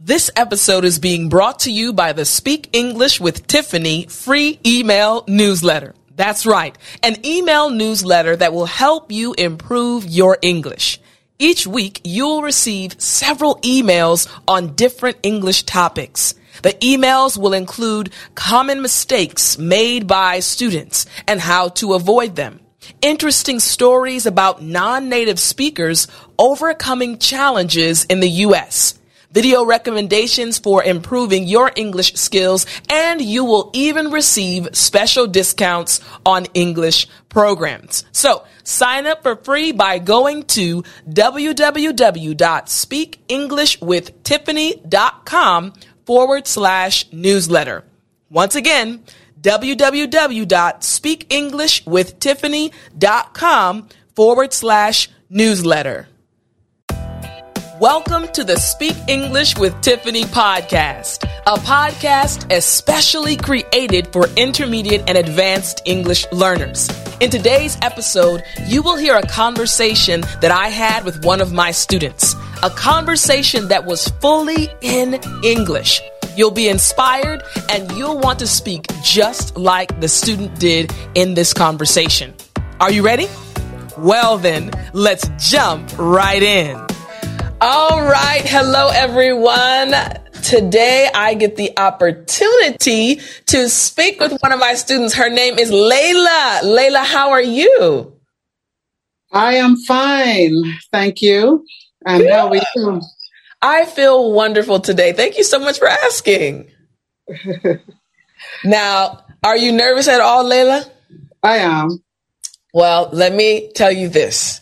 This episode is being brought to you by the Speak English with Tiffani free email newsletter. That's right, an email newsletter that will help you improve your English. Each week, you'll receive several emails on different English topics. The emails will include common mistakes made by students and how to avoid them. Interesting stories about non-native speakers overcoming challenges in the U.S video recommendations for improving your English skills, and you will even receive special discounts on English programs. So sign up for free by going to www.speakenglishwithtiffani.com forward slash newsletter. Once again, www.speakenglishwithtiffani.com forward slash newsletter. Welcome to the Speak English with Tiffani podcast, a podcast especially created for intermediate and advanced English learners. In today's episode, you will hear a conversation that I had with one of my students, a conversation that was fully in English. You'll be inspired and you'll want to speak just like the student did in this conversation. Are you ready? Well, then, let's jump right in. All right. Hello, everyone. Today I get the opportunity to speak with one of my students. Her name is Leila. Leila, how are you? I am fine. Thank you. And how are you? I feel wonderful today. Thank you so much for asking. now, are you nervous at all, Leila? I am. Well, let me tell you this.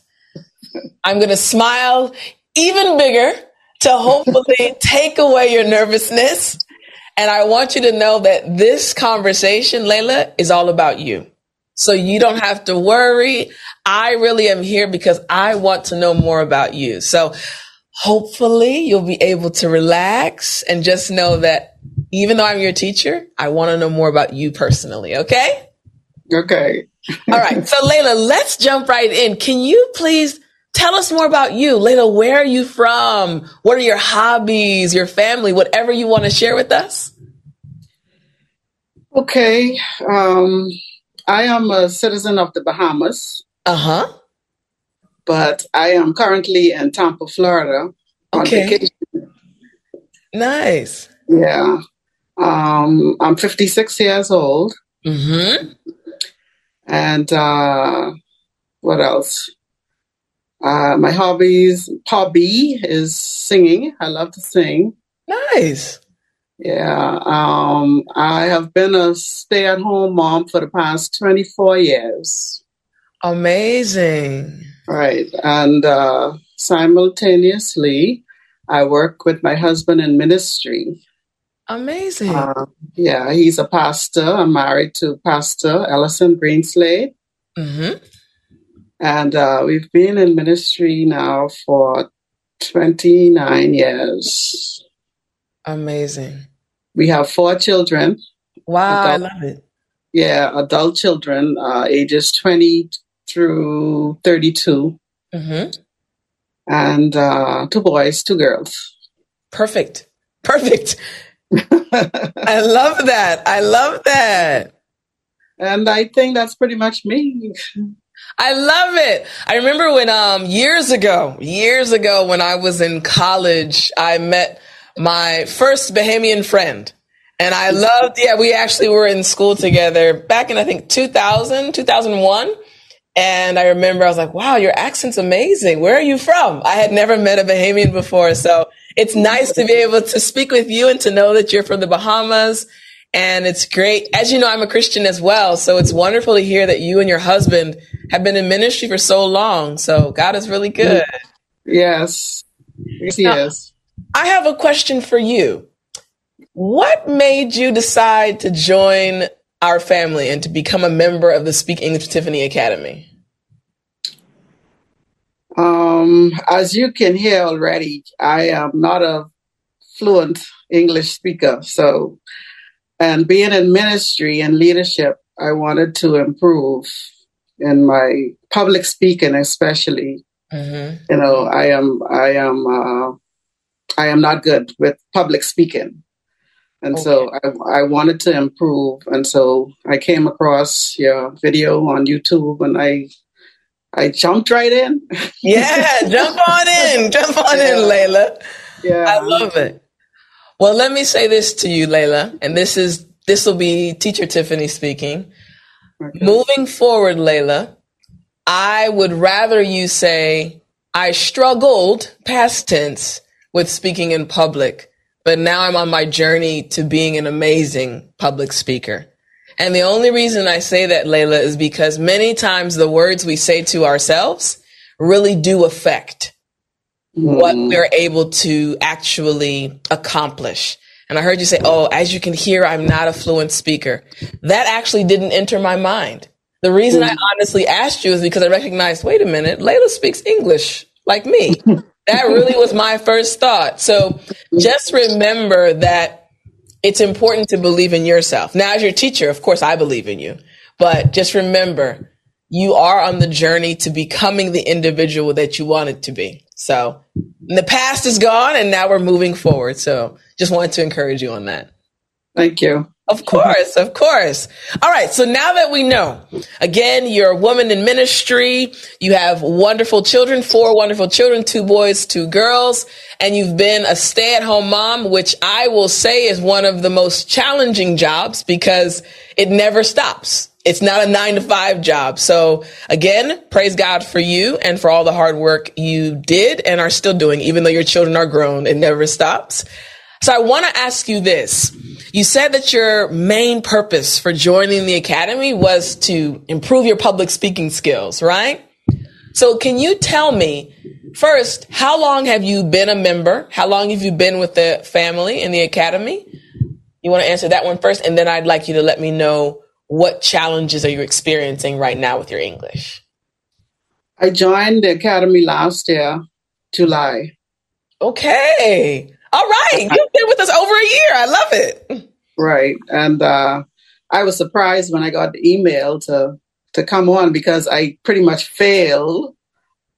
I'm going to smile even bigger to hopefully take away your nervousness. And I want you to know that this conversation, Leila, is all about you. So you don't have to worry. I really am here because I want to know more about you. So hopefully you'll be able to relax and just know that even though I'm your teacher, I want to know more about you personally. Okay. Okay. All right. So Leila, let's jump right in. Can you please Tell us more about you. Leila, where are you from? What are your hobbies, your family, whatever you want to share with us? Okay. Um, I am a citizen of the Bahamas. Uh huh. But I am currently in Tampa, Florida on okay. vacation. Nice. Yeah. Um, I'm 56 years old. Mm-hmm. And uh, what else? Uh, my hobbies, hobby is singing. I love to sing. Nice. Yeah. Um, I have been a stay at home mom for the past 24 years. Amazing. Right. And uh, simultaneously, I work with my husband in ministry. Amazing. Uh, yeah, he's a pastor. I'm married to Pastor Ellison Greenslade. Mm-hmm. And uh, we've been in ministry now for 29 years. Amazing. We have four children. Wow, adult, I love it. Yeah, adult children, uh, ages 20 through 32. Mm-hmm. And uh, two boys, two girls. Perfect. Perfect. I love that. I love that. And I think that's pretty much me. I love it. I remember when um years ago, years ago when I was in college, I met my first Bahamian friend. And I loved, yeah, we actually were in school together back in I think 2000, 2001. And I remember I was like, wow, your accent's amazing. Where are you from? I had never met a Bahamian before. So it's nice to be able to speak with you and to know that you're from the Bahamas. And it's great. As you know, I'm a Christian as well. So it's wonderful to hear that you and your husband have been in ministry for so long. So God is really good. Yes. Yes, he now, is. I have a question for you. What made you decide to join our family and to become a member of the Speak English Tiffani Academy? Um, as you can hear already, I am not a fluent English speaker. So, and being in ministry and leadership, I wanted to improve in my public speaking, especially. Mm-hmm. You know, I am I am uh, I am not good with public speaking. And okay. so I, I wanted to improve. And so I came across your video on YouTube and I I jumped right in. yeah, jump on in. Jump on yeah. in, Leila. Yeah. I love it. Well, let me say this to you, Leila, and this is this will be teacher Tiffani speaking. Okay. Moving forward, Leila, I would rather you say I struggled past tense with speaking in public, but now I'm on my journey to being an amazing public speaker. And the only reason I say that, Leila, is because many times the words we say to ourselves really do affect mm. what we're able to actually accomplish. And I heard you say, Oh, as you can hear, I'm not a fluent speaker. That actually didn't enter my mind. The reason. I honestly asked you is because I recognized, wait a minute, Leila speaks English like me. that really was my first thought. So just remember that it's important to believe in yourself. Now, as your teacher, of course, I believe in you, but just remember you are on the journey to becoming the individual that you wanted to be. So the past is gone and now we're moving forward. So just wanted to encourage you on that. Thank you. Of course, of course. All right. So now that we know, again, you're a woman in ministry. You have wonderful children, four wonderful children, two boys, two girls, and you've been a stay at home mom, which I will say is one of the most challenging jobs because it never stops. It's not a nine to five job. So again, praise God for you and for all the hard work you did and are still doing, even though your children are grown. It never stops. So I want to ask you this. You said that your main purpose for joining the academy was to improve your public speaking skills, right? So can you tell me first, how long have you been a member? How long have you been with the family in the academy? You want to answer that one first, and then I'd like you to let me know what challenges are you experiencing right now with your English? I joined the academy last year, July. Okay. All right. You've been with us over a year. I love it. Right. And uh, I was surprised when I got the email to to come on because I pretty much failed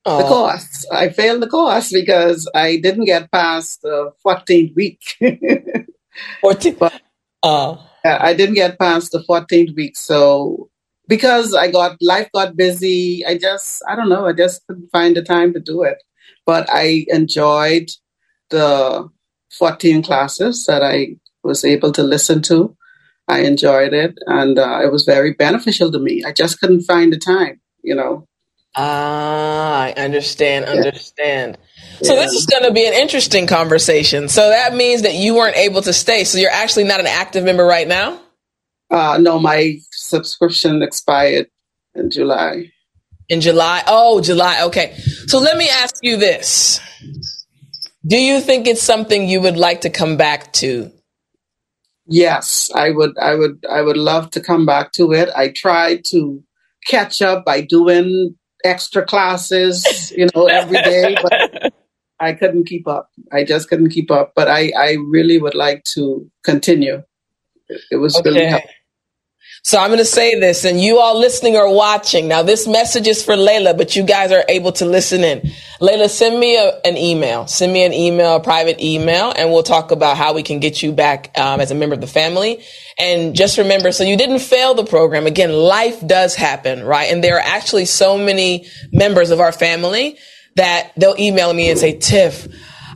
the course. I failed the course because I didn't get past the 14th week. 14th? But, uh. I didn't get past the 14th week. So because I got, life got busy, I just, I don't know, I just couldn't find the time to do it. But I enjoyed the 14 classes that I was able to listen to. I enjoyed it and uh, it was very beneficial to me. I just couldn't find the time, you know. Ah, I understand, understand. Yeah. So this is going to be an interesting conversation. So that means that you weren't able to stay. So you're actually not an active member right now? Uh, no, my subscription expired in July. In July? Oh, July. Okay. So let me ask you this. Do you think it's something you would like to come back to? Yes, I would I would I would love to come back to it. I tried to catch up by doing extra classes, you know, every day, but I couldn't keep up. I just couldn't keep up, but I I really would like to continue. It was okay. really helpful. So I'm going to say this and you all listening or watching. Now this message is for Leila, but you guys are able to listen in. Leila, send me a, an email, send me an email, a private email, and we'll talk about how we can get you back um, as a member of the family. And just remember, so you didn't fail the program. Again, life does happen, right? And there are actually so many members of our family that they'll email me and say, Tiff,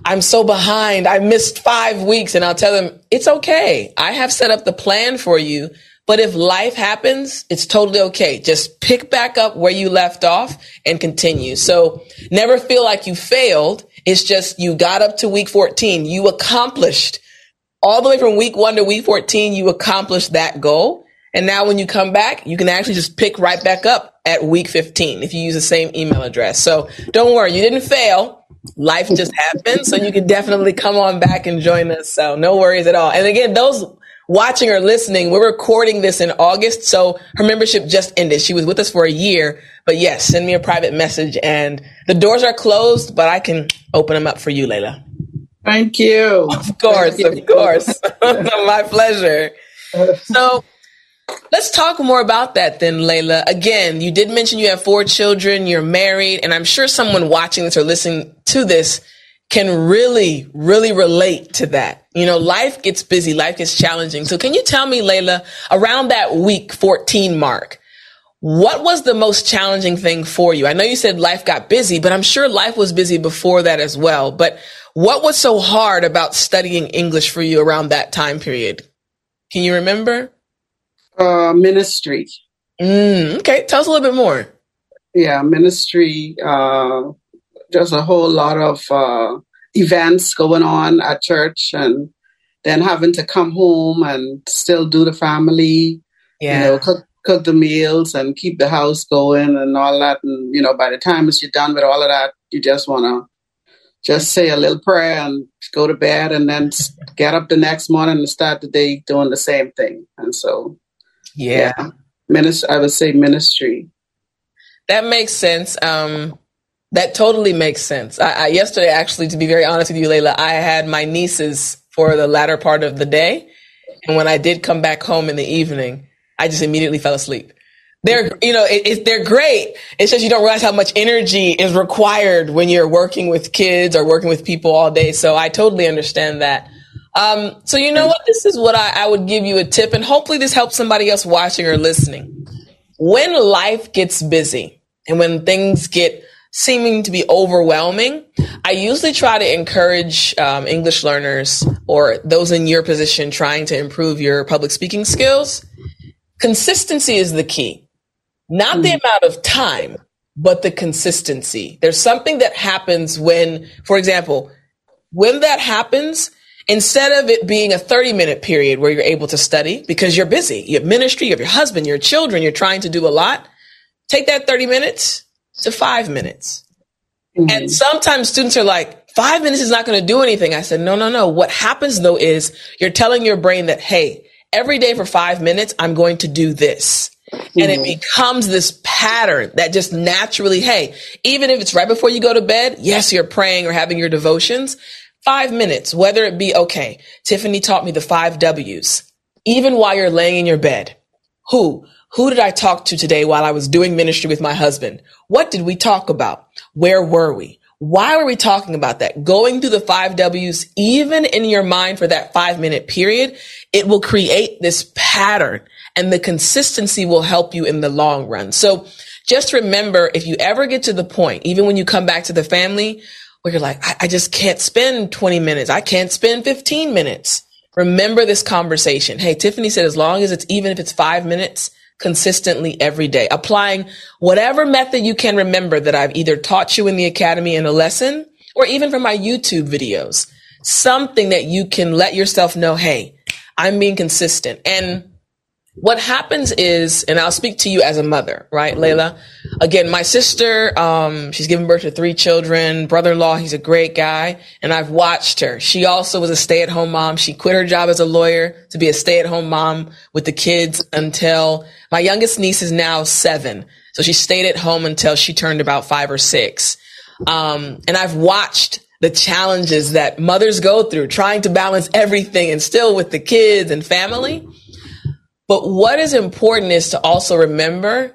I'm so behind. I missed five weeks. And I'll tell them, it's okay. I have set up the plan for you but if life happens, it's totally okay. Just pick back up where you left off and continue. So never feel like you failed. It's just you got up to week 14. You accomplished all the way from week one to week 14. You accomplished that goal. And now when you come back, you can actually just pick right back up at week 15 if you use the same email address. So don't worry. You didn't fail. Life just happened. So you can definitely come on back and join us. So no worries at all. And again, those watching or listening, we're recording this in August. So her membership just ended. She was with us for a year, but yes, send me a private message and the doors are closed, but I can open them up for you, Leila. Thank you. Of course, of course. My pleasure. So let's talk more about that then, Leila. Again, you did mention you have four children, you're married, and I'm sure someone watching this or listening to this can really, really relate to that. You know, life gets busy, life gets challenging. So can you tell me, Leila, around that week 14 mark, what was the most challenging thing for you? I know you said life got busy, but I'm sure life was busy before that as well. But what was so hard about studying English for you around that time period? Can you remember? Uh, ministry. Mm, okay, tell us a little bit more. Yeah, ministry. Uh, just a whole lot of uh, events going on at church, and then having to come home and still do the family. Yeah. You know, cook cook the meals and keep the house going and all that. And you know, by the time it's you're done with all of that, you just want to just say a little prayer and go to bed, and then get up the next morning and start the day doing the same thing. And so, yeah, yeah. I would say ministry. That makes sense. Um, that totally makes sense. I, I, yesterday, actually, to be very honest with you, Leila, I had my nieces for the latter part of the day, and when I did come back home in the evening, I just immediately fell asleep. They're, you know, it, it, they're great. It's just you don't realize how much energy is required when you're working with kids or working with people all day. So I totally understand that. Um, so you know what? This is what I, I would give you a tip, and hopefully this helps somebody else watching or listening. When life gets busy and when things get seeming to be overwhelming, I usually try to encourage um, English learners or those in your position trying to improve your public speaking skills. Consistency is the key, not mm-hmm. the amount of time, but the consistency. There's something that happens when, for example, when that happens, instead of it being a 30 minute period where you're able to study because you're busy, you have ministry, you have your husband, your children, you're trying to do a lot, take that 30 minutes to five minutes. Mm-hmm. And sometimes students are like, five minutes is not going to do anything. I said, no, no, no. What happens though is you're telling your brain that, hey, every day for five minutes, I'm going to do this. Mm-hmm. And it mm-hmm. becomes this pattern that just naturally, hey, even if it's right before you go to bed, yes, you're praying or having your devotions, five minutes, whether it be, okay, Tiffani taught me the five W's, even while you're laying in your bed. Who? Who did I talk to today while I was doing ministry with my husband? What did we talk about? Where were we? Why were we talking about that? Going through the five W's, even in your mind for that five minute period, it will create this pattern and the consistency will help you in the long run. So just remember, if you ever get to the point, even when you come back to the family, where you're like, I, I just can't spend 20 minutes. I can't spend 15 minutes. Remember this conversation. Hey, Tiffani said, as long as it's even if it's five minutes, consistently every day, applying whatever method you can remember that I've either taught you in the academy in a lesson or even from my YouTube videos. Something that you can let yourself know, hey, I'm being consistent. And what happens is, and I'll speak to you as a mother, right, Leila? Again, my sister, um, she's given birth to three children. Brother-in-law, he's a great guy, and I've watched her. She also was a stay-at-home mom. She quit her job as a lawyer to be a stay-at-home mom with the kids until my youngest niece is now seven. So she stayed at home until she turned about five or six. Um, and I've watched the challenges that mothers go through trying to balance everything and still with the kids and family. But what is important is to also remember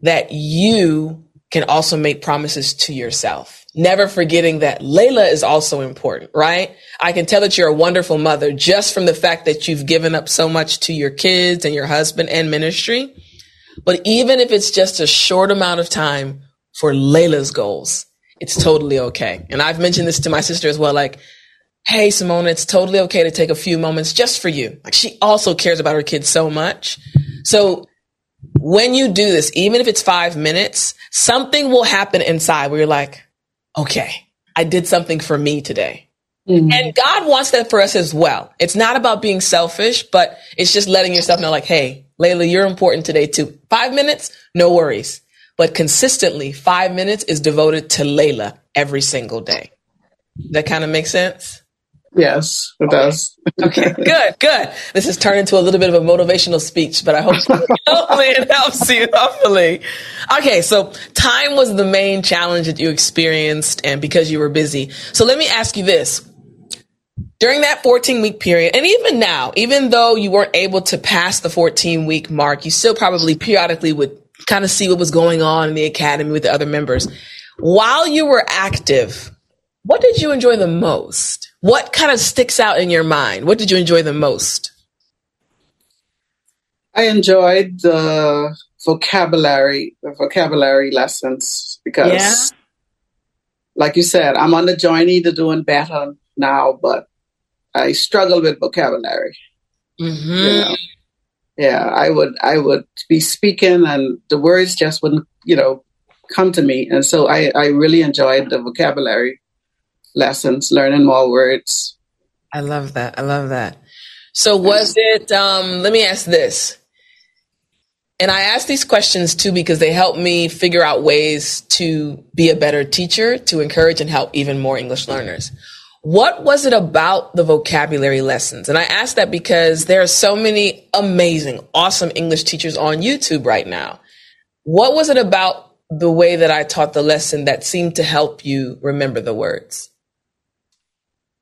that you can also make promises to yourself. Never forgetting that Leila is also important, right? I can tell that you're a wonderful mother just from the fact that you've given up so much to your kids and your husband and ministry. But even if it's just a short amount of time for Leila's goals, it's totally okay. And I've mentioned this to my sister as well. Like, Hey, Simone, it's totally okay to take a few moments just for you. Like she also cares about her kids so much. So when you do this, even if it's five minutes, something will happen inside where you're like, okay, I did something for me today. Mm-hmm. And God wants that for us as well. It's not about being selfish, but it's just letting yourself know like, Hey, Leila, you're important today too. Five minutes, no worries. But consistently, five minutes is devoted to Leila every single day. That kind of makes sense? Yes, it does. okay, good, good. This has turned into a little bit of a motivational speech, but I hope hopefully it helps you. Hopefully, okay. So time was the main challenge that you experienced, and because you were busy. So let me ask you this: during that 14 week period, and even now, even though you weren't able to pass the 14 week mark, you still probably periodically would kind of see what was going on in the academy with the other members. While you were active What did you enjoy the most? What kind of sticks out in your mind? What did you enjoy the most? I enjoyed the vocabulary, the vocabulary lessons because, yeah. like you said, I'm on the journey to doing better now, but I struggle with vocabulary. Mm-hmm. You know? Yeah, I would I would be speaking and the words just wouldn't, you know, come to me. And so I, I really enjoyed the vocabulary lessons, learning more words. I love that. I love that. So was it um let me ask this. And I ask these questions too because they help me figure out ways to be a better teacher, to encourage and help even more English learners. What was it about the vocabulary lessons? And I ask that because there are so many amazing, awesome English teachers on YouTube right now. What was it about the way that I taught the lesson that seemed to help you remember the words?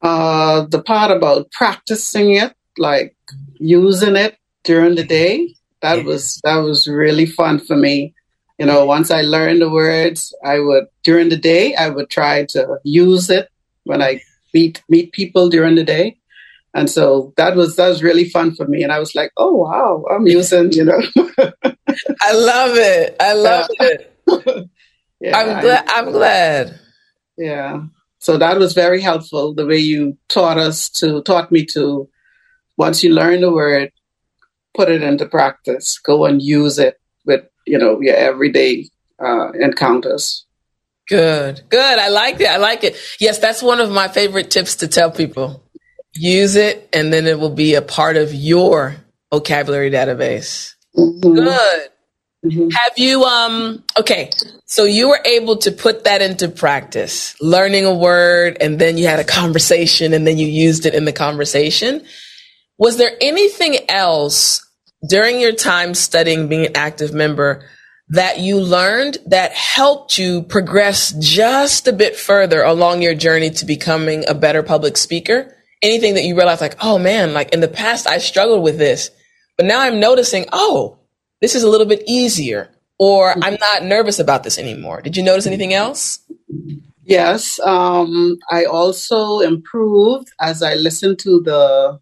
Uh, the part about practicing it, like using it during the day, that yeah. was that was really fun for me. You know, once I learned the words, I would during the day I would try to use it when I meet meet people during the day. And so that was that was really fun for me. And I was like, oh wow, I'm using, you know. I love it. I love it. yeah, I'm glad I'm glad. Yeah. So that was very helpful, the way you taught us to taught me to once you learn the word, put it into practice. Go and use it with, you know, your everyday uh, encounters. Good, good. I like it. I like it. Yes, that's one of my favorite tips to tell people. Use it, and then it will be a part of your vocabulary database. Mm-hmm. Good. Mm-hmm. Have you, um, okay, so you were able to put that into practice, learning a word, and then you had a conversation, and then you used it in the conversation. Was there anything else during your time studying being an active member that you learned that helped you progress just a bit further along your journey to becoming a better public speaker? Anything that you realized like, oh man, like in the past I struggled with this, but now I'm noticing, oh, this is a little bit easier or I'm not nervous about this anymore. Did you notice anything else? Yes. Um, I also improved as I listened to the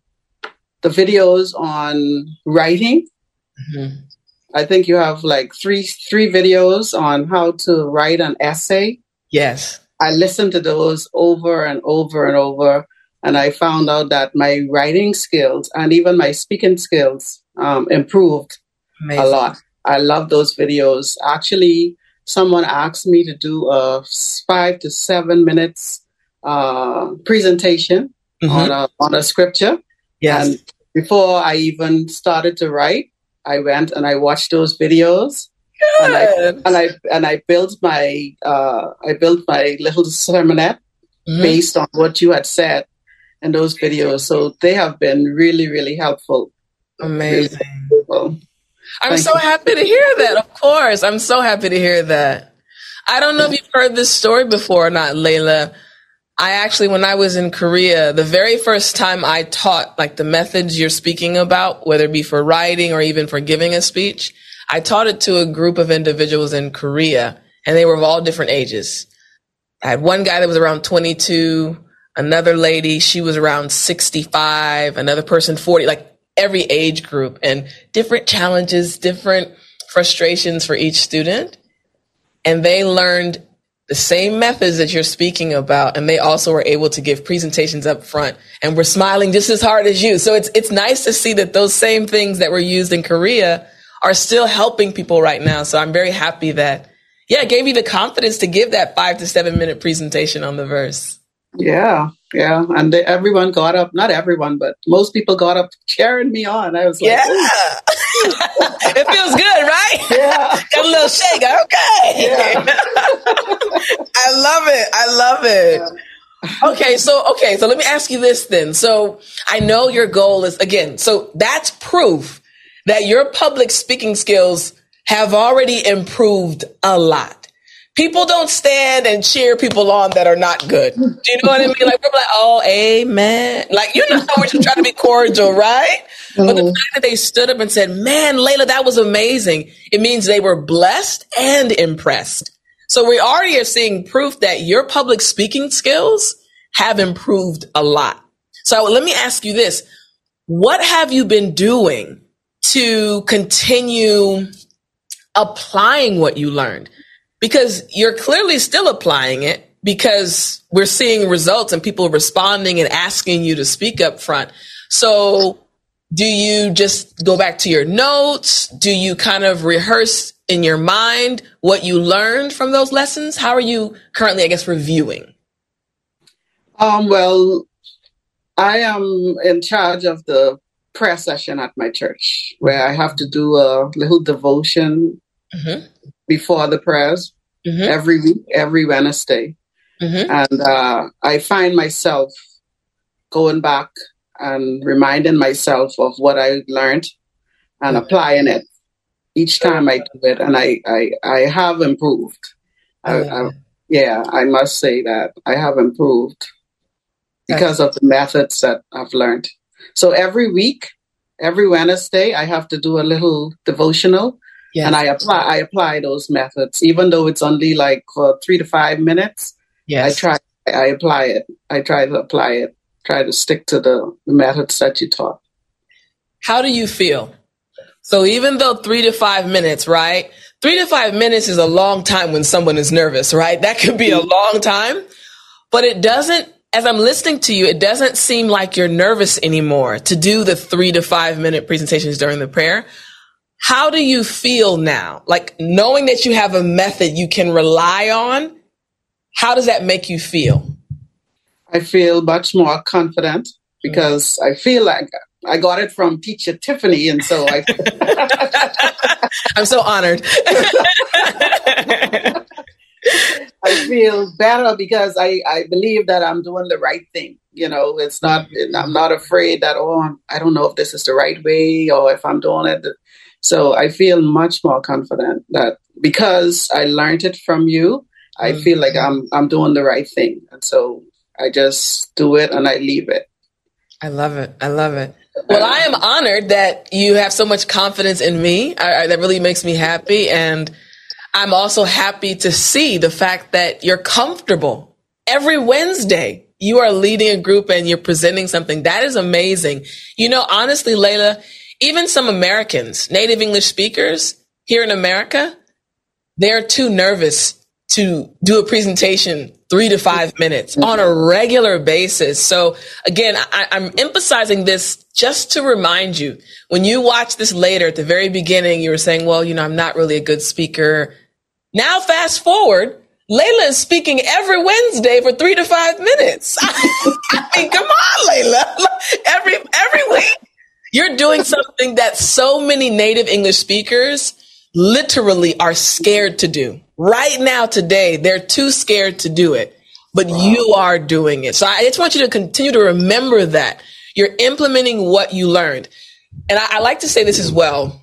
the videos on writing. Mm-hmm. I think you have like three three videos on how to write an essay. Yes. I listened to those over and over and over, and I found out that my writing skills and even my speaking skills um, improved Amazing. a lot. I love those videos. Actually, someone asked me to do a five to seven minutes uh, presentation mm-hmm. on a on a scripture. Yes. And before I even started to write, I went and I watched those videos. And I, and I and I built my uh, I built my little sermonette mm-hmm. based on what you had said in those videos. So they have been really, really helpful. Amazing. Really helpful. I'm Thank so you. happy to hear that. Of course, I'm so happy to hear that. I don't know if you've heard this story before or not, Leila. I actually, when I was in Korea, the very first time I taught like the methods you're speaking about, whether it be for writing or even for giving a speech, I taught it to a group of individuals in Korea and they were of all different ages. I had one guy that was around 22, another lady, she was around 65, another person 40, like every age group and different challenges, different frustrations for each student. And they learned the same methods that you're speaking about and they also were able to give presentations up front and we're smiling just as hard as you. So it's it's nice to see that those same things that were used in korea are still helping people right now. So i'm very happy that yeah it gave you the confidence to give that five to seven minute presentation on the verse yeah yeah, and they, everyone got up. Not everyone, but most people got up cheering me on. I was like, "Yeah, it feels good, right? Yeah, got a little shake. Okay, yeah. I love it. I love it." Yeah. okay, so okay, so let me ask you this then. So I know your goal is again, so that's proof that your public speaking skills have already improved a lot people don't stand and cheer people on that are not good. Do you know what I mean? Like we're like, oh, amen. Like you know, we're just trying to be cordial, right? Mm-hmm. But the mm-hmm. fact that they stood up and said, "Man, Leila, that was amazing," it means they were blessed and impressed. So we already are seeing proof that your public speaking skills have improved a lot. So let me ask you this. What have you been doing to continue applying what you learned? Because you're clearly still applying it because we're seeing results and people responding and asking you to speak up front. So do you just go back to your notes? Do you kind of rehearse in your mind what you learned from those lessons? How are you currently, I guess, reviewing? Um, well, I am in charge of the prayer session at my church where I have to do a little devotion mm-hmm. Before the prayers mm-hmm. every week, every Wednesday. Mm-hmm. And uh, I find myself going back and reminding myself of what I learned and mm-hmm. applying it each time I do it. And I, I, I have improved. I, I, yeah, I must say that I have improved because of the methods that I've learned. So every week, every Wednesday, I have to do a little devotional. Yes. And I apply I apply those methods, even though it's only like for three to five minutes. Yes. I try I apply it. I try to apply it try to stick to the, the methods that you taught. How do you feel? So even though three to five minutes, right? Three to five minutes is a long time when someone is nervous, right? That could be a mm-hmm. long time, but it doesn't, as I'm listening to you, it doesn't seem like you're nervous anymore to do the three to five minute presentations during the prayer. How do you feel now? Like knowing that you have a method you can rely on, how does that make you feel? I feel much more confident because mm. I feel like I got it from teacher Tiffani, and so I. I'm so honored. I feel better because I, I believe that I'm doing the right thing. You know, it's not, mm-hmm. I'm not afraid that, oh, I don't know if this is the right way or if I'm doing it. So I feel much more confident that because I learned it from you, I mm-hmm. feel like I'm, I'm doing the right thing. And so I just do it and I leave it. I love it. I love it. Well, I am honored that you have so much confidence in me. I, I, that really makes me happy. And I'm also happy to see the fact that you're comfortable every Wednesday. You are leading a group and you're presenting something. That is amazing. You know, honestly, Leila, even some Americans, native English speakers here in America, they're too nervous to do a presentation three to five minutes on a regular basis. So again, I, am emphasizing this just to remind you when you watch this later at the very beginning, you were saying, well, you know, I'm not really a good speaker. Now fast forward, Leila is speaking every Wednesday for three to five minutes. I mean, come on, Leila. Every, every week you're doing something that so many native English speakers literally are scared to do. Right now, today, they're too scared to do it, but wow. you are doing it. So I just want you to continue to remember that you're implementing what you learned. And I, I like to say this as well.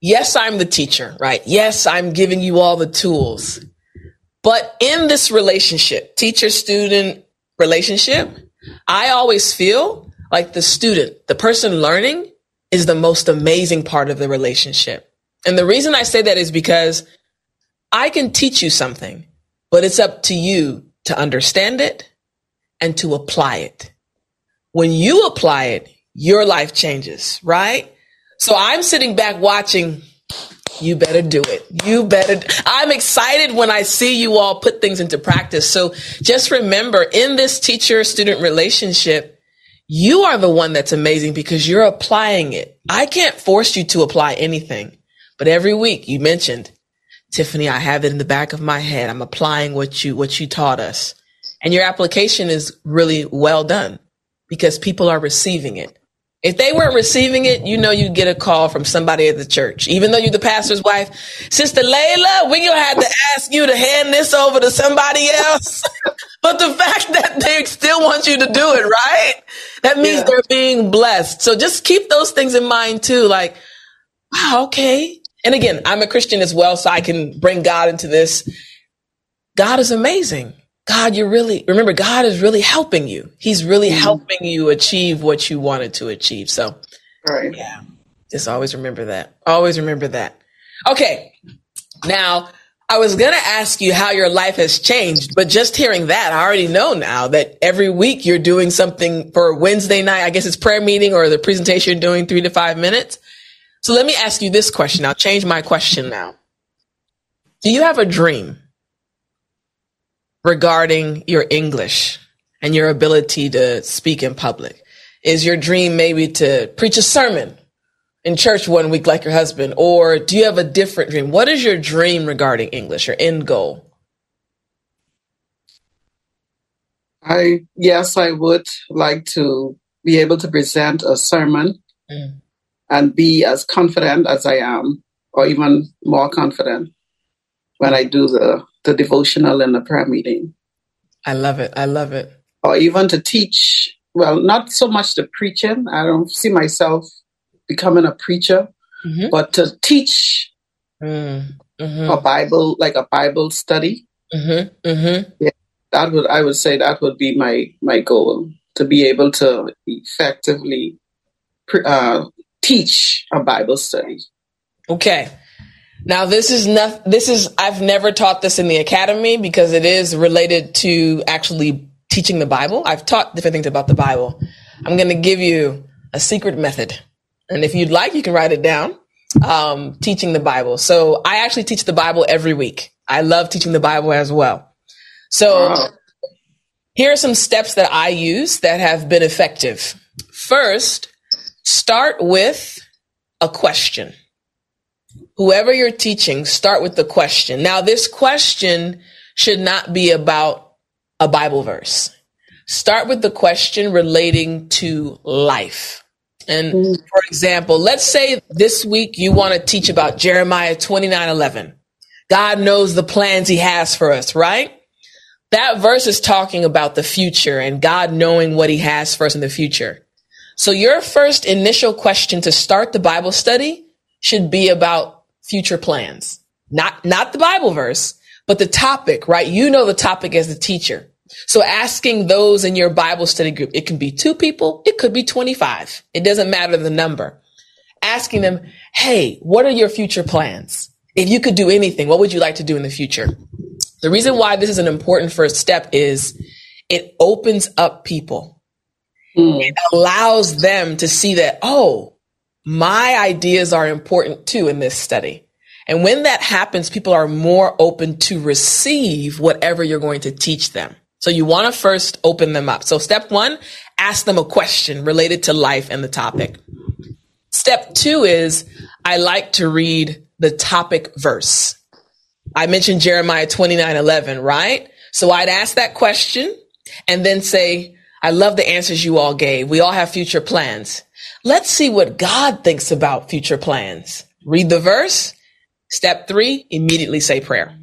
Yes, I'm the teacher, right? Yes, I'm giving you all the tools. But in this relationship, teacher student relationship, I always feel like the student, the person learning is the most amazing part of the relationship. And the reason I say that is because I can teach you something, but it's up to you to understand it and to apply it. When you apply it, your life changes, right? So I'm sitting back watching. You better do it. You better. I'm excited when I see you all put things into practice. So just remember in this teacher student relationship, you are the one that's amazing because you're applying it. I can't force you to apply anything. But every week you mentioned, Tiffani, I have it in the back of my head. I'm applying what you, what you taught us. And your application is really well done because people are receiving it. If they weren't receiving it, you know you'd get a call from somebody at the church. Even though you're the pastor's wife, Sister Leila, we gonna have to ask you to hand this over to somebody else. but the fact that they still want you to do it, right? That means yeah. they're being blessed. So just keep those things in mind too. Like, wow, okay, and again, I'm a Christian as well, so I can bring God into this. God is amazing. God, you're really, remember, God is really helping you. He's really mm-hmm. helping you achieve what you wanted to achieve. So, right. yeah, just always remember that. Always remember that. Okay. Now, I was going to ask you how your life has changed, but just hearing that, I already know now that every week you're doing something for Wednesday night. I guess it's prayer meeting or the presentation you're doing three to five minutes. So let me ask you this question. I'll change my question now. Do you have a dream regarding your English and your ability to speak in public? Is your dream maybe to preach a sermon in church one week like your husband? Or do you have a different dream? What is your dream regarding English, your end goal? I yes, I would like to be able to present a sermon mm. and be as confident as I am, or even more confident when I do the, the devotional and the prayer meeting. I love it. I love it. Or even to teach, well, not so much the preaching. I don't see myself becoming a preacher, mm-hmm. but to teach mm-hmm. a Bible, like a Bible study. Mm-hmm. mm-hmm. Yeah, that would I would say that would be my my goal to be able to effectively uh, teach a Bible study. Okay. Now this is not this is I've never taught this in the academy because it is related to actually teaching the Bible. I've taught different things about the Bible. I'm going to give you a secret method and if you'd like, you can write it down. Um, teaching the Bible. So I actually teach the Bible every week. I love teaching the Bible as well. So wow. here are some steps that I use that have been effective. First, start with a question. Whoever you're teaching, start with the question. Now, this question should not be about a Bible verse. Start with the question relating to life. And for example, let's say this week you want to teach about Jeremiah 29 11. God knows the plans he has for us, right? That verse is talking about the future and God knowing what he has for us in the future. So your first initial question to start the Bible study should be about future plans. Not, not the Bible verse, but the topic, right? You know the topic as the teacher. So asking those in your Bible study group, it can be two people, it could be 25. It doesn't matter the number. Asking them, Hey, what are your future plans? If you could do anything, what would you like to do in the future? The reason why this is an important first step is it opens up people. Mm. It allows them to see that, oh, my ideas are important too in this study. And when that happens, people are more open to receive whatever you're going to teach them. So you want to first open them up. So step one, ask them a question related to life and the topic. Step two is I like to read the topic verse. I mentioned Jeremiah 29 11, right? So I'd ask that question and then say, I love the answers you all gave. We all have future plans. Let's see what God thinks about future plans. Read the verse. Step three, immediately say prayer.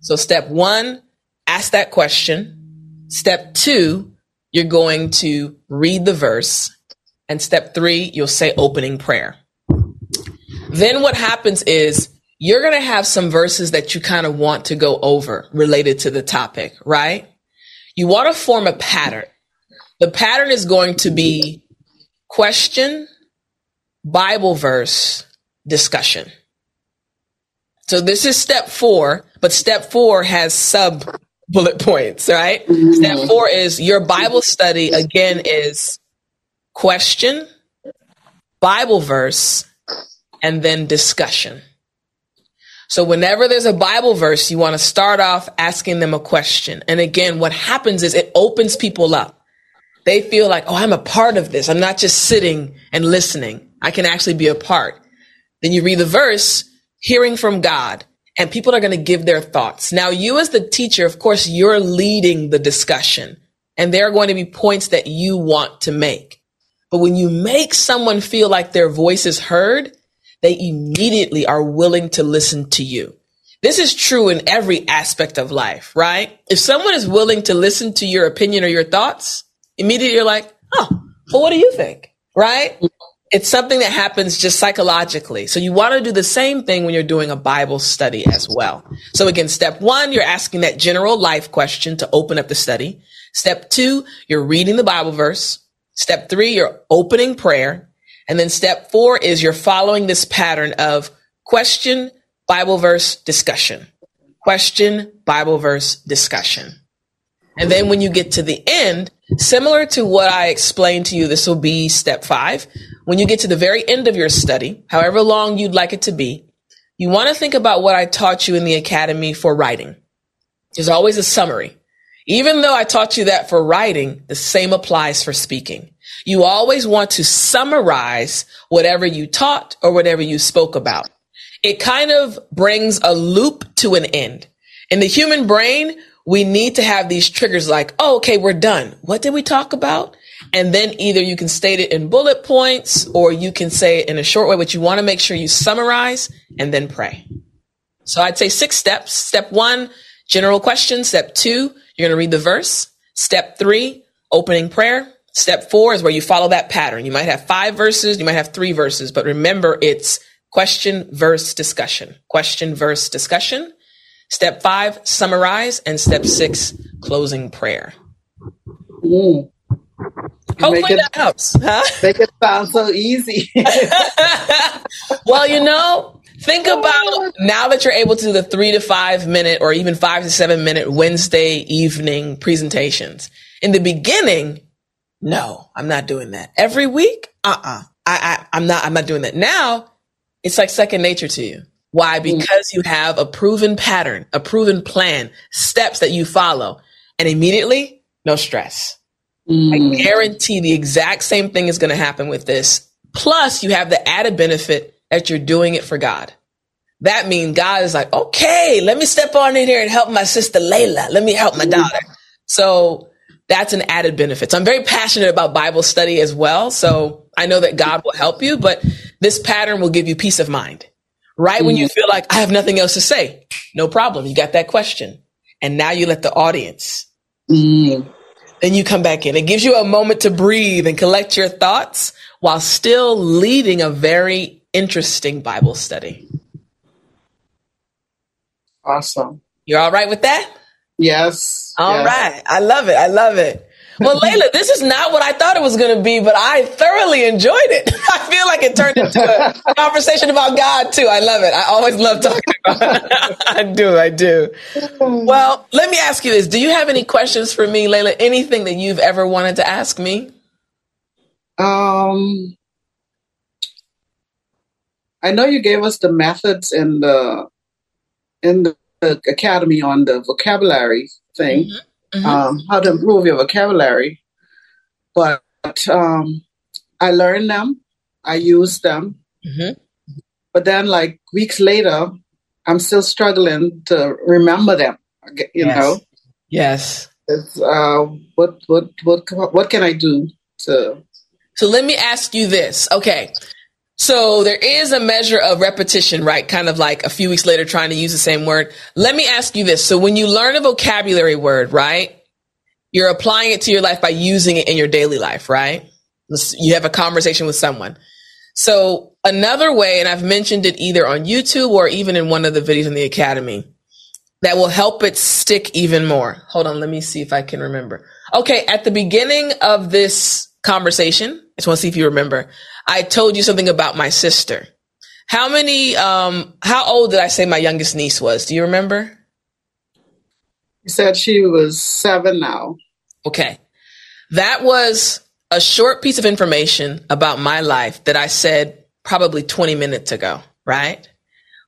So step one, ask that question. Step two, you're going to read the verse. And step three, you'll say opening prayer. Then what happens is you're going to have some verses that you kind of want to go over related to the topic, right? You want to form a pattern. The pattern is going to be question, Bible verse, discussion. So this is step four, but step four has sub bullet points, right? Mm-hmm. Step four is your Bible study again is question, Bible verse, and then discussion. So whenever there's a Bible verse, you want to start off asking them a question. And again, what happens is it opens people up. They feel like, oh, I'm a part of this. I'm not just sitting and listening. I can actually be a part. Then you read the verse, hearing from God and people are going to give their thoughts. Now, you as the teacher, of course, you're leading the discussion and there are going to be points that you want to make. But when you make someone feel like their voice is heard, they immediately are willing to listen to you. This is true in every aspect of life, right? If someone is willing to listen to your opinion or your thoughts, immediately you're like, oh, well, what do you think? Right? it's something that happens just psychologically. So you want to do the same thing when you're doing a Bible study as well. So again, step one, you're asking that general life question to open up the study. Step two, you're reading the Bible verse. Step three, you're opening prayer. And then step four is you're following this pattern of question, Bible verse, discussion. question, Bible verse, discussion. And then when you get to the end, similar to what I explained to you, this will be step five. When you get to the very end of your study, however long you'd like it to be, you want to think about what I taught you in the academy for writing. There's always a summary. Even though I taught you that for writing, the same applies for speaking. You always want to summarize whatever you taught or whatever you spoke about. It kind of brings a loop to an end. In the human brain, we need to have these triggers like, oh, okay, we're done. What did we talk about? And then either you can state it in bullet points or you can say it in a short way, but you want to make sure you summarize and then pray. So I'd say six steps. Step one, general question. Step two, you're going to read the verse. Step three, opening prayer. Step four is where you follow that pattern. You might have five verses, you might have three verses, but remember it's question, verse, discussion. Question, verse, discussion. Step five, summarize. And step six, closing prayer. Mm. Hopefully it, that helps. Huh? Make it sound so easy. well, you know, think about now that you're able to do the three to five minute or even five to seven minute Wednesday evening presentations. In the beginning, no, I'm not doing that. Every week, uh-uh. I, I, I'm not, I'm not doing that. Now, it's like second nature to you. Why? Mm. Because you have a proven pattern, a proven plan, steps that you follow, and immediately, no stress. Mm. I guarantee the exact same thing is going to happen with this. Plus, you have the added benefit that you're doing it for God. That means God is like, okay, let me step on in here and help my sister Leila. Let me help my mm. daughter. So that's an added benefit. So I'm very passionate about Bible study as well. So I know that God will help you, but this pattern will give you peace of mind. Right mm-hmm. when you mm-hmm. feel like I have nothing else to say, no problem. You got that question. And now you let the audience. Mm-hmm. Then you come back in. It gives you a moment to breathe and collect your thoughts while still leading a very interesting Bible study. Awesome. You're all right with that? Yes. All yes. right. I love it. I love it. Well, Leila, this is not what I thought it was going to be, but I thoroughly enjoyed it. I feel like it turned into a conversation about God too. I love it. I always love talking about it. I do. I do. Well, let me ask you this. Do you have any questions for me, Leila? Anything that you've ever wanted to ask me? Um, I know you gave us the methods in the in the academy on the vocabulary thing. Mm-hmm mm-hmm. um, how to improve your vocabulary. But um, I learned them, I used them. Mm-hmm. But then, like weeks later, I'm still struggling to remember them. You yes. know. Yes. It's, uh, what what what what can I do to? So let me ask you this. Okay. So there is a measure of repetition, right? Kind of like a few weeks later trying to use the same word. Let me ask you this. So when you learn a vocabulary word, right? You're applying it to your life by using it in your daily life, right? You have a conversation with someone. So another way, and I've mentioned it either on YouTube or even in one of the videos in the academy that will help it stick even more. Hold on. Let me see if I can remember. Okay. At the beginning of this conversation, I just want to see if you remember. I told you something about my sister. How many, um, how old did I say my youngest niece was? Do you remember? You said she was seven now. Okay. That was a short piece of information about my life that I said probably 20 minutes ago, right?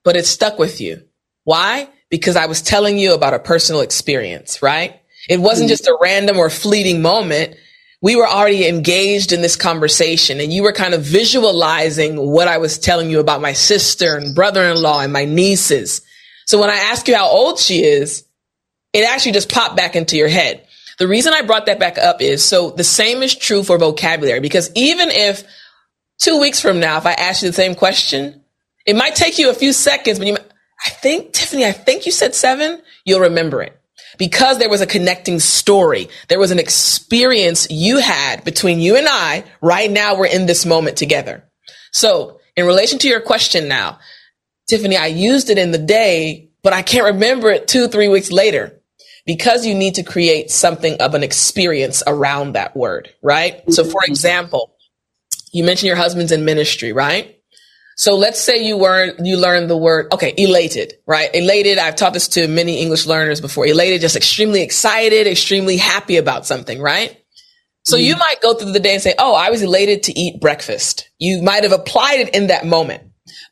But it stuck with you. Why? Because I was telling you about a personal experience, right? It wasn't mm-hmm. just a random or fleeting moment we were already engaged in this conversation and you were kind of visualizing what I was telling you about my sister and brother-in-law and my nieces. So when I ask you how old she is, it actually just popped back into your head. The reason I brought that back up is so the same is true for vocabulary because even if two weeks from now, if I ask you the same question, it might take you a few seconds, but you, I think, Tiffani, I think you said seven, you'll remember it because there was a connecting story. There was an experience you had between you and I. Right now, we're in this moment together. So in relation to your question now, Tiffani, I used it in the day, but I can't remember it two, three weeks later because you need to create something of an experience around that word, right? So for mm-hmm. example, you mentioned your husband's in ministry, right? So let's say you were you learned the word okay, elated, right? Elated, I've taught this to many English learners before. Elated just extremely excited, extremely happy about something, right? So mm you might go through the day and say, "Oh, I was elated to eat breakfast." You might have applied it in that moment.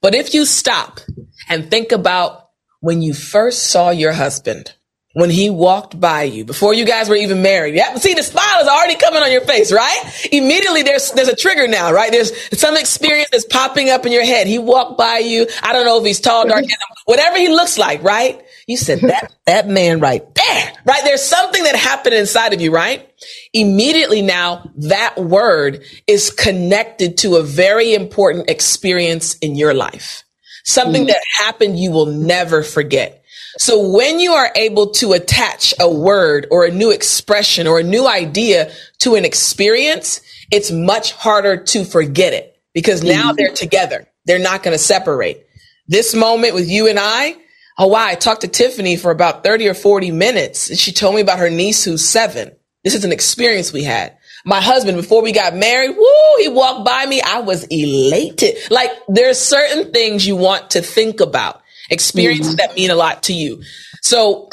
But if you stop and think about when you first saw your husband, when he walked by you before you guys were even married. Yeah, see the smile is already coming on your face, right? Immediately there's there's a trigger now, right? There's some experience that's popping up in your head. He walked by you. I don't know if he's tall, dark, whatever he looks like, right? You said that that man right there, right? There's something that happened inside of you, right? Immediately now that word is connected to a very important experience in your life. Something mm. that happened you will never forget. So when you are able to attach a word or a new expression or a new idea to an experience, it's much harder to forget it because now mm-hmm. they're together. They're not going to separate. This moment with you and I, oh wow, I talked to Tiffani for about 30 or 40 minutes and she told me about her niece who's seven. This is an experience we had. My husband, before we got married, woo, he walked by me. I was elated. Like there's certain things you want to think about experiences mm-hmm. that mean a lot to you. So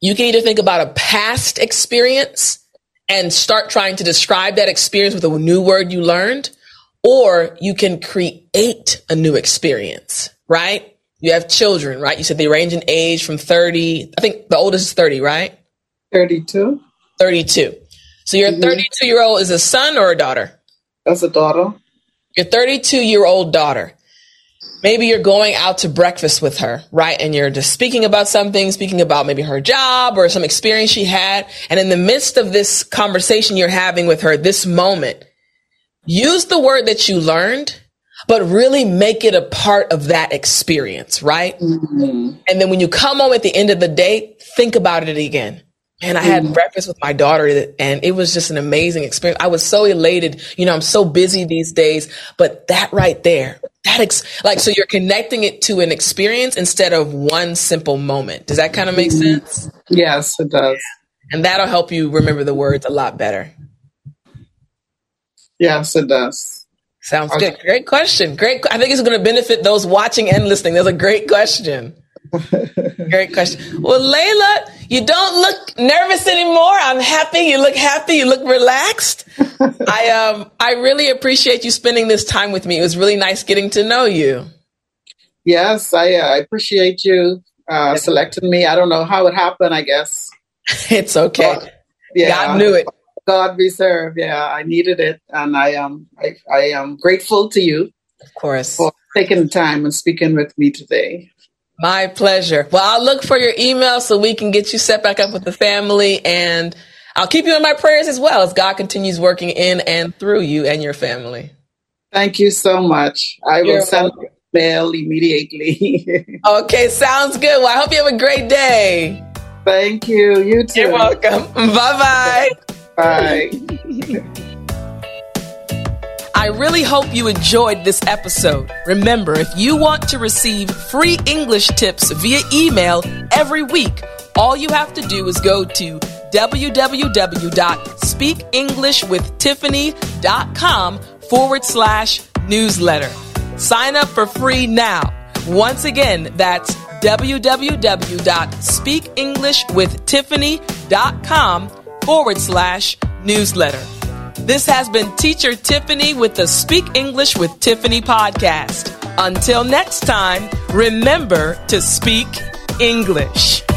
you can either think about a past experience and start trying to describe that experience with a new word you learned, or you can create a new experience, right? You have children, right? You said they range in age from 30, I think the oldest is 30, right? 32. 32. So your mm-hmm. 32 year old is a son or a daughter? That's a daughter. Your 32 year old daughter maybe you're going out to breakfast with her, right? And you're just speaking about something, speaking about maybe her job or some experience she had. And in the midst of this conversation you're having with her, this moment, use the word that you learned, but really make it a part of that experience, right? Mm-hmm. And then when you come home at the end of the day, think about it again. And I had breakfast with my daughter and it was just an amazing experience. I was so elated. You know, I'm so busy these days, but that right there, that ex- like, so you're connecting it to an experience instead of one simple moment. Does that kind of make mm-hmm. sense? Yes, it does. And that'll help you remember the words a lot better. Yes, it does. Sounds good. Great question. Great. I think it's going to benefit those watching and listening. That's a great question. Great question. Well, Leila, you don't look nervous anymore. I'm happy. You look happy. You look relaxed. I um I really appreciate you spending this time with me. It was really nice getting to know you. Yes, I, uh, I appreciate you uh, selecting me. I don't know how it happened. I guess it's okay. But, yeah, God knew it. God be served. Yeah, I needed it, and I am I, I am grateful to you, of course, for taking the time and speaking with me today. My pleasure. Well, I'll look for your email so we can get you set back up with the family and I'll keep you in my prayers as well as God continues working in and through you and your family. Thank you so much. I You're will send welcome. mail immediately. okay, sounds good. Well, I hope you have a great day. Thank you. You too. You're welcome. Bye-bye. Bye. I really hope you enjoyed this episode. Remember, if you want to receive free English tips via email every week, all you have to do is go to www.speakenglishwithtiffani.com forward slash newsletter. Sign up for free now. Once again, that's www.speakenglishwithtiffani.com forward slash newsletter. This has been Teacher Tiffani with the Speak English with Tiffani podcast. Until next time, remember to speak English.